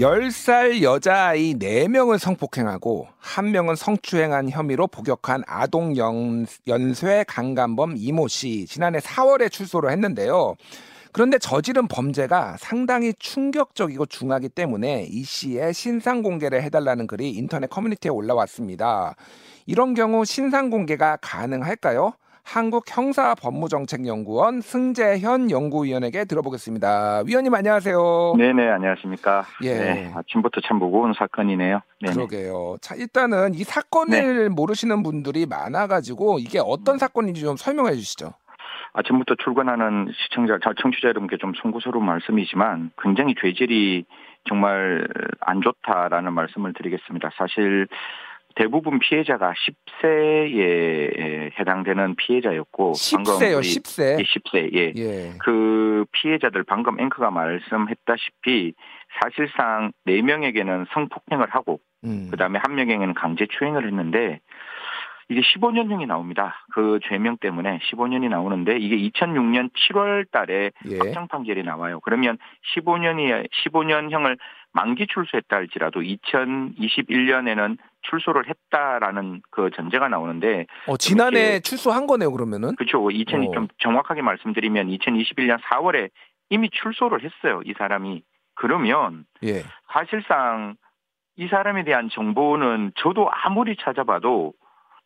10살 여자아이 4명을 성폭행하고 1명은 성추행한 혐의로 복역한 아동 연, 연쇄 강간범 이모 씨 지난해 4월에 출소를 했는데요. 그런데 저지른 범죄가 상당히 충격적이고 중하기 때문에 이 씨의 신상 공개를 해달라는 글이 인터넷 커뮤니티에 올라왔습니다. 이런 경우 신상 공개가 가능할까요? 한국형사법무정책연구원 승재현 연구위원에게 들어보겠습니다. 위원님 안녕하세요. 네네 안녕하십니까. 예. 네, 아침부터 참 무거운 사건이네요. 네네. 그러게요. 자 일단은 이 사건을 모르시는 분들이 많아가지고 이게 어떤 사건인지 좀 설명해 주시죠. 아침부터 출근하는 시청자, 자, 청취자 여러분께 좀 송구스러운 말씀이지만 굉장히 죄질이 정말 안 좋다라는 말씀을 드리겠습니다. 사실 대부분 피해자가 10세에 해당되는 피해자였고 10세요, 우리- 10세. 예, 10세 예. 예. 그 피해자들 방금 앵커가 말씀했다시피 사실상 4명에게는 성폭행을 하고 음. 그다음에 한 명에게는 강제 추행을 했는데 이게 15년형이 나옵니다. 그 죄명 때문에 15년이 나오는데 이게 2006년 7월 달에 예. 확정 판결이 나와요. 그러면 15년이 15년형을 만기 출소했다 할지라도 2021년에는 출소를 했다라는 그 전제가 나오는데 어, 지난해 이렇게- 출소한 거네요, 그러면은. 그렇죠. 2000, 어. 좀 정확하게 말씀드리면 2021년 4월에 이미 출소를 했어요. 이 사람이. 그러면 예. 사실상 이 사람에 대한 정보는 저도 아무리 찾아봐도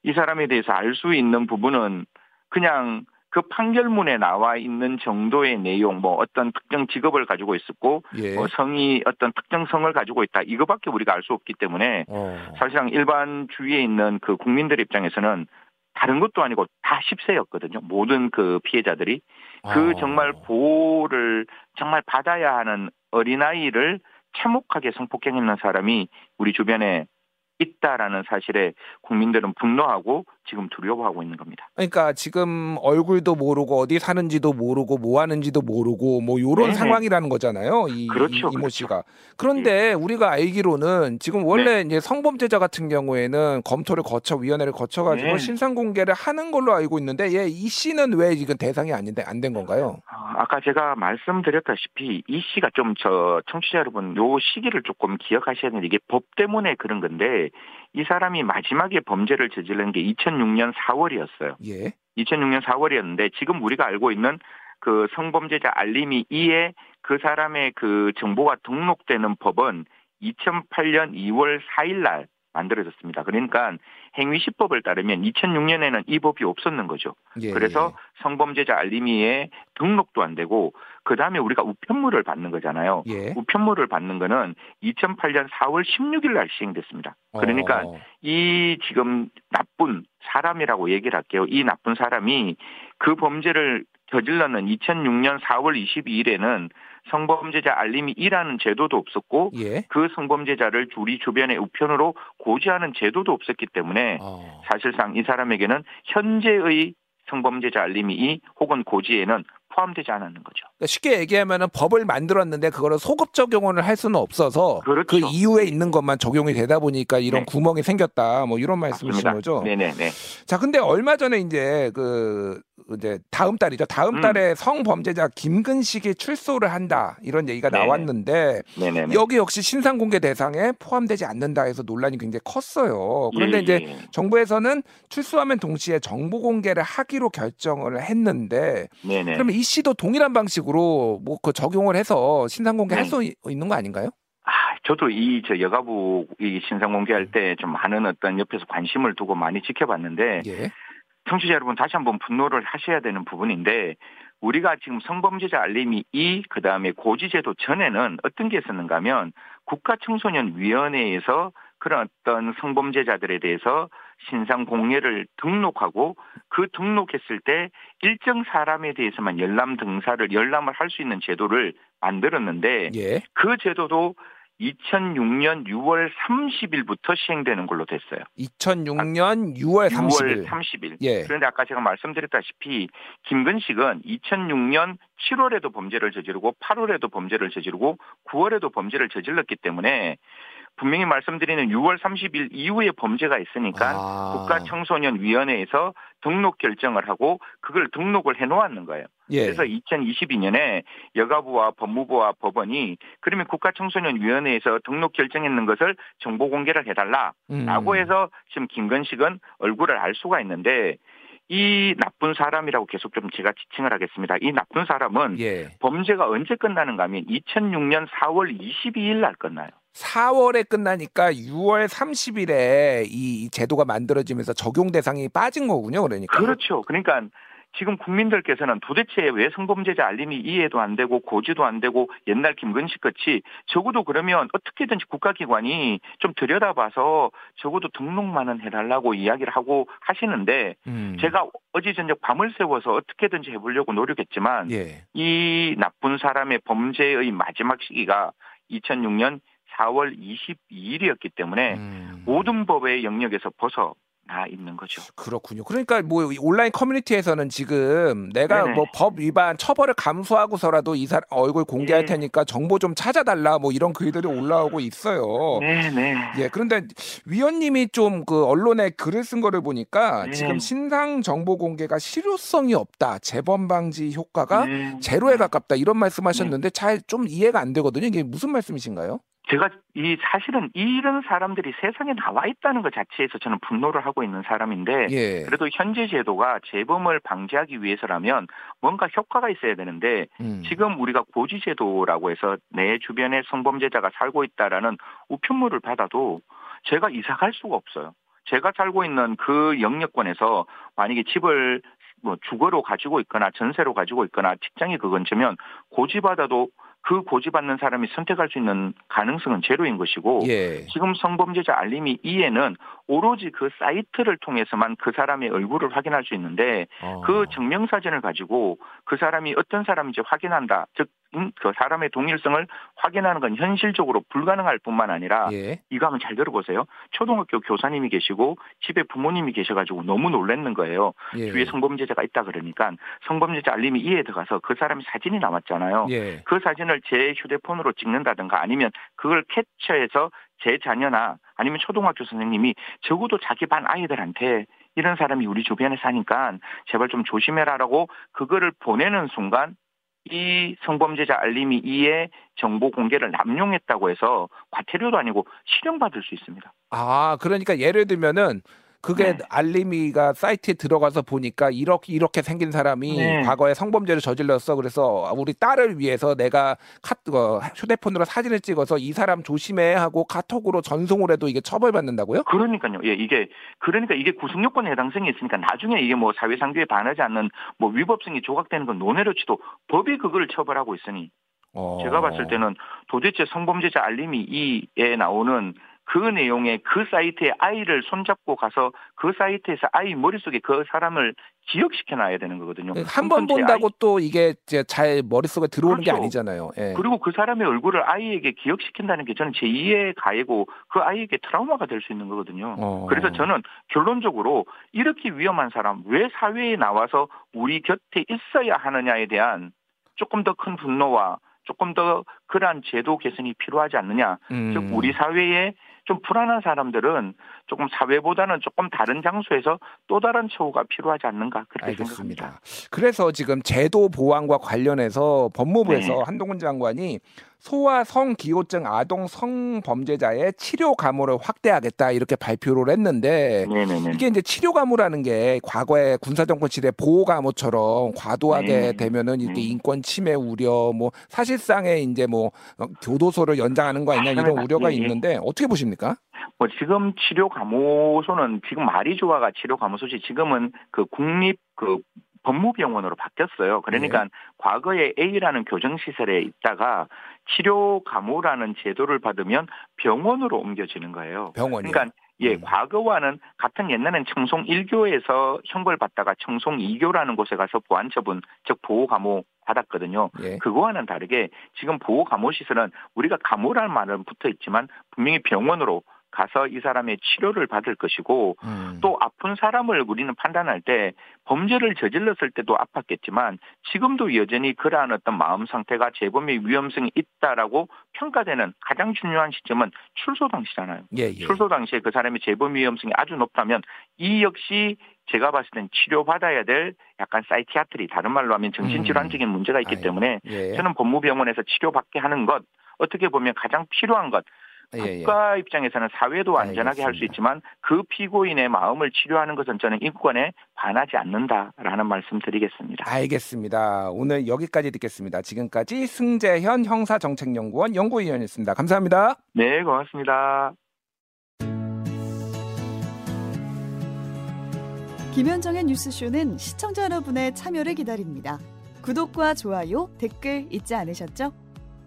이 사람에 대해서 알 수 있는 부분은 그냥 그 판결문에 나와 있는 정도의 내용, 뭐 어떤 특정 직업을 가지고 있었고, 예. 뭐 성이 어떤 특정 성을 가지고 있다, 이거밖에 우리가 알 수 없기 때문에 어. 사실상 일반 주위에 있는 그 국민들 입장에서는 다른 것도 아니고 다 10세였거든요. 모든 그 피해자들이. 그 아. 정말 보호를 정말 받아야 하는 어린아이를 참혹하게 성폭행했는 사람이 우리 주변에 있다라는 사실에 국민들은 분노하고 지금 두려워하고 있는 겁니다. 그러니까 지금 얼굴도 모르고 어디 사는지도 모르고 뭐 하는지도 모르고 뭐 요런 네네. 상황이라는 거잖아요. 이, 그렇죠, 이, 모 그렇죠. 씨가. 그런데 우리가 알기로는 지금 원래 이제 성범죄자 같은 경우에는 검토를 거쳐 위원회를 거쳐 가지고 네. 신상 공개를 하는 걸로 알고 있는데 얘이 씨는 왜 지금 대상이 아닌데 안 된 건가요? 아, 아까 제가 말씀드렸다시피 이 씨가 좀 저 청취자 여러분 요 시기를 조금 기억하셔야 되는데 이게 법 때문에 그런 건데 이 사람이 마지막에 범죄를 저지른 게 2006년 4월이었어요. 예. 2006년 4월이었는데 지금 우리가 알고 있는 그 성범죄자 알림이 2에 그 사람의 그 정보가 등록되는 법은 2008년 2월 4일 날 만들어졌습니다. 그러니까 행위시법을 따르면 2006년에는 이 법이 없었는 거죠. 예. 그래서 성범죄자 알림이에 등록도 안 되고 그 다음에 우리가 우편물을 받는 거잖아요. 예. 우편물을 받는 거는 2008년 4월 16일 날 시행됐습니다. 그러니까 어. 이 지금 나쁜 사람이라고 얘기를 할게요. 이 나쁜 사람이 그 범죄를 저질렀는 2006년 4월 22일에는 성범죄자 알림이 2라는 제도도 없었고 예. 그 성범죄자를 우리 주변의 우편으로 고지하는 제도도 없었기 때문에 어. 사실상 이 사람에게는 현재의 성범죄자 알림이 2 혹은 고지에는 포함되지 않았는 거죠. 그러니까 쉽게 얘기하면은 법을 만들었는데 그거를 소급 적용을 할 수는 없어서 그렇죠. 그 이후에 있는 것만 적용이 되다 보니까 이런 네. 구멍이 생겼다. 뭐 이런 말씀이신 맞습니다. 거죠. 네네네. 자, 근데 얼마 전에 이제 그 이제 다음 달이죠. 다음 음. 달에 성범죄자 김근식이 출소를 한다. 이런 얘기가 네네. 나왔는데 네네네. 여기 역시 신상 공개 대상에 포함되지 않는다 해서 논란이 굉장히 컸어요. 그런데 예, 이제 예. 정부에서는 출소하면 동시에 정보 공개를 하기로 결정을 했는데 네네. 그러면 이 씨도 동일한 방식으로 뭐 그 적용을 해서 신상 공개할 네. 수 있는 거 아닌가요? 아, 저도 이 저 여가부 이 신상 공개할 때 좀 많은 어떤 옆에서 관심을 두고 많이 지켜봤는데 예. 청취자 여러분 다시 한번 분노를 하셔야 되는 부분인데 우리가 지금 성범죄자 알림이 이 그다음에 고지제도 전에는 어떤 게 있었는가 하면 국가청소년위원회에서 그런 어떤 성범죄자들에 대해서 신상 공개를 등록하고 그 등록했을 때 일정 사람에 대해서만 열람 등사를 열람을 할 수 있는 제도를 만들었는데 예. 그 제도도 2006년 6월 30일부터 시행되는 걸로 됐어요. 2006년 6월 30일. 6월 30일. 예. 그런데 아까 제가 말씀드렸다시피 김근식은 2006년 7월에도 범죄를 저지르고 8월에도 범죄를 저지르고 9월에도 범죄를 저질렀기 때문에 분명히 말씀드리는 6월 30일 이후에 범죄가 있으니까 아. 국가청소년위원회에서 등록 결정을 하고 그걸 등록을 해놓았는 거예요. 예. 그래서 2022년에 여가부와 법무부와 법원이 그러면 국가청소년위원회에서 등록 결정했는 것을 정보 공개를 해달라라고 음. 해서 지금 김건식은 얼굴을 알 수가 있는데 이 나쁜 사람이라고 계속 좀 제가 지칭을 하겠습니다. 이 나쁜 사람은 예. 범죄가 언제 끝나는가 하면 2006년 4월 22일 날 끝나요. 4월에 끝나니까 6월 30일에 이 제도가 만들어지면서 적용 대상이 빠진 거군요. 그러니까. 그렇죠. 그러니까 지금 국민들께서는 도대체 왜 성범죄자 알림이 이해도 안 되고 고지도 안 되고 옛날 김건식 같이 적어도 그러면 어떻게든지 국가기관이 좀 들여다봐서 적어도 등록만은 해달라고 이야기를 하고 하시는데 음. 제가 어제 저녁 밤을 새워서 어떻게든지 해보려고 노력했지만 예. 이 나쁜 사람의 범죄의 마지막 시기가 2006년 4월 22일이었기 때문에 음. 모든 법의 영역에서 벗어 나 있는 거죠. 그렇군요. 그러니까 뭐 온라인 커뮤니티에서는 지금 내가 네네. 뭐법 위반 처벌을 감수하고서라도 이 사람 얼굴 공개할 예. 테니까 정보 좀 찾아달라 뭐 이런 글들이 올라오고 있어요. 네, 네. 예, 그런데 위원님이 좀 그 언론에 글을 쓴 거를 보니까 네. 지금 신상 정보 공개가 실효성이 없다, 재범 방지 효과가 네. 제로에 가깝다 이런 말씀하셨는데 잘 좀 이해가 안 되거든요. 이게 무슨 말씀이신가요? 제가 이 사실은 이런 사람들이 세상에 나와 있다는 것 자체에서 저는 분노를 하고 있는 사람인데 예, 그래도 현재 제도가 재범을 방지하기 위해서라면 뭔가 효과가 있어야 되는데 음. 지금 우리가 고지 제도라고 해서 내 주변에 성범죄자가 살고 있다라는 우편물을 받아도 제가 이사 갈 수가 없어요. 제가 살고 있는 그 영역권에서 만약에 집을 뭐 주거로 가지고 있거나 전세로 가지고 있거나 직장이 그 근처면 고지받아도 그 고지받는 사람이 선택할 수 있는 가능성은 제로인 것이고 예, 지금 성범죄자 알림이 2에는 오로지 그 사이트를 통해서만 그 사람의 얼굴을 확인할 수 있는데 어. 그 증명사진을 가지고 그 사람이 어떤 사람인지 확인한다. 즉, 음, 그 사람의 동일성을 확인하는 건 현실적으로 불가능할 뿐만 아니라 예, 이거 한번 잘 들어보세요. 초등학교 교사님이 계시고 집에 부모님이 계셔가지고 너무 놀랐는 거예요. 예, 주위에 성범죄자가 있다 그러니까 성범죄자 알림이 2에 들어가서 그 사람의 사진이 남았잖아요. 예, 그 사진을 제 휴대폰으로 찍는다든가 아니면 그걸 캡처해서 제 자녀나 아니면 초등학교 선생님이 적어도 자기 반 아이들한테 이런 사람이 우리 주변에 사니까 제발 좀 조심해라라고 그거를 보내는 순간 이 성범죄자 알림이 이에 정보 공개를 남용했다고 해서 과태료도 아니고 실형받을 수 있습니다. 아, 그러니까 예를 들면은 그게 네. 알림이가 사이트에 들어가서 보니까 이렇게 이렇게 생긴 사람이 네. 과거에 성범죄를 저질렀어. 그래서 우리 딸을 위해서 내가 카 어, 휴대폰으로 사진을 찍어서 이 사람 조심해 하고 카톡으로 전송을 해도 이게 처벌받는다고요? 그러니까요. 예, 이게 그러니까 이게 구속요건에 해당성이 있으니까 나중에 이게 뭐 사회상규에 반하지 않는 뭐 위법성이 조각되는 건 논외로 치도 법이 그걸 처벌하고 있으니 어. 제가 봤을 때는 도대체 성범죄자 알림이 2에 나오는 그 내용의 그 사이트에 아이를 손잡고 가서 그 사이트에서 아이 머릿속에 그 사람을 기억시켜 놔야 되는 거거든요. 한번첫 번째 본다고 또 이게 잘 머릿속에 들어오는 게 그렇죠. 아니잖아요. 예. 아이, 그리고 그 사람의 얼굴을 아이에게 기억시킨다는 게 저는 제2의 가해고 그 아이에게 트라우마가 될 수 있는 거거든요. 어. 그래서 저는 결론적으로 이렇게 위험한 사람 왜 사회에 나와서 우리 곁에 있어야 하느냐에 대한 조금 더 큰 분노와 조금 더 그러한 제도 개선이 필요하지 않느냐. 음. 즉 우리 사회에 좀 불안한 사람들은 조금 사회보다는 조금 다른 장소에서 또 다른 처우가 필요하지 않는가 그렇게 생각합니다. 알겠습니다. 그래서 지금 제도 보완과 관련해서 법무부에서 네. 한동훈 장관이 소아 성기호증 아동 성범죄자의 치료 감호를 확대하겠다 이렇게 발표를 했는데 네네네. 이게 이제 치료 감호라는 게 과거에 군사정권 시대 보호 감호처럼 과도하게 네. 되면은 이렇게 네. 인권 침해 우려 뭐 사실상의 이제 뭐 어, 교도소를 연장하는 거 아니냐 이런 맞습니다. 우려가 예, 예. 있는데 어떻게 보십니까? 뭐 지금 치료 감호소는 지금 좋아가 치료 감호소지 지금은 그 국립 그 법무병원으로 바뀌었어요. 그러니까 과거에 A라는 교정시설에 있다가 치료 감호라는 제도를 받으면 병원으로 옮겨지는 거예요. 병원이. 그러니까 예, 음. 과거와는 같은 옛날엔 청송 1교에서 형벌 받다가 청송 2교라는 곳에 가서 보안 처분, 즉 보호 감호 받았거든요. 예. 그거와는 다르게 지금 보호 감호 시설은 우리가 감호라는 말은 붙어 있지만 분명히 병원으로 가서 이 사람의 치료를 받을 것이고 음. 또 아픈 사람을 우리는 판단할 때 범죄를 저질렀을 때도 아팠겠지만 지금도 여전히 그러한 어떤 마음 상태가 재범의 위험성이 있다라고 평가되는 가장 중요한 시점은 출소 당시잖아요. 예, 예. 출소 당시에 그 사람의 재범 위험성이 아주 높다면 이 역시 제가 봤을 땐 치료받아야 될 약간 psychiatry 다른 말로 하면 정신질환적인 문제가 있기 아이, 때문에 예. 저는 법무병원에서 치료받게 하는 것 어떻게 보면 가장 필요한 것 예, 예. 국가 입장에서는 사회도 안전하게 할 수. 있지만 그 피고인의 마음을 치료하는 것은 저는 인권에 반하지 않는다라는 말씀 드리겠습니다. 알겠습니다. 오늘 여기까지 듣겠습니다. 지금까지 승재현 형사정책연구원 연구위원이었습니다. 감사합니다. 네, 고맙습니다. 김현정의 뉴스쇼는 시청자 여러분의 참여를 기다립니다. 구독과 좋아요, 댓글 잊지 않으셨죠?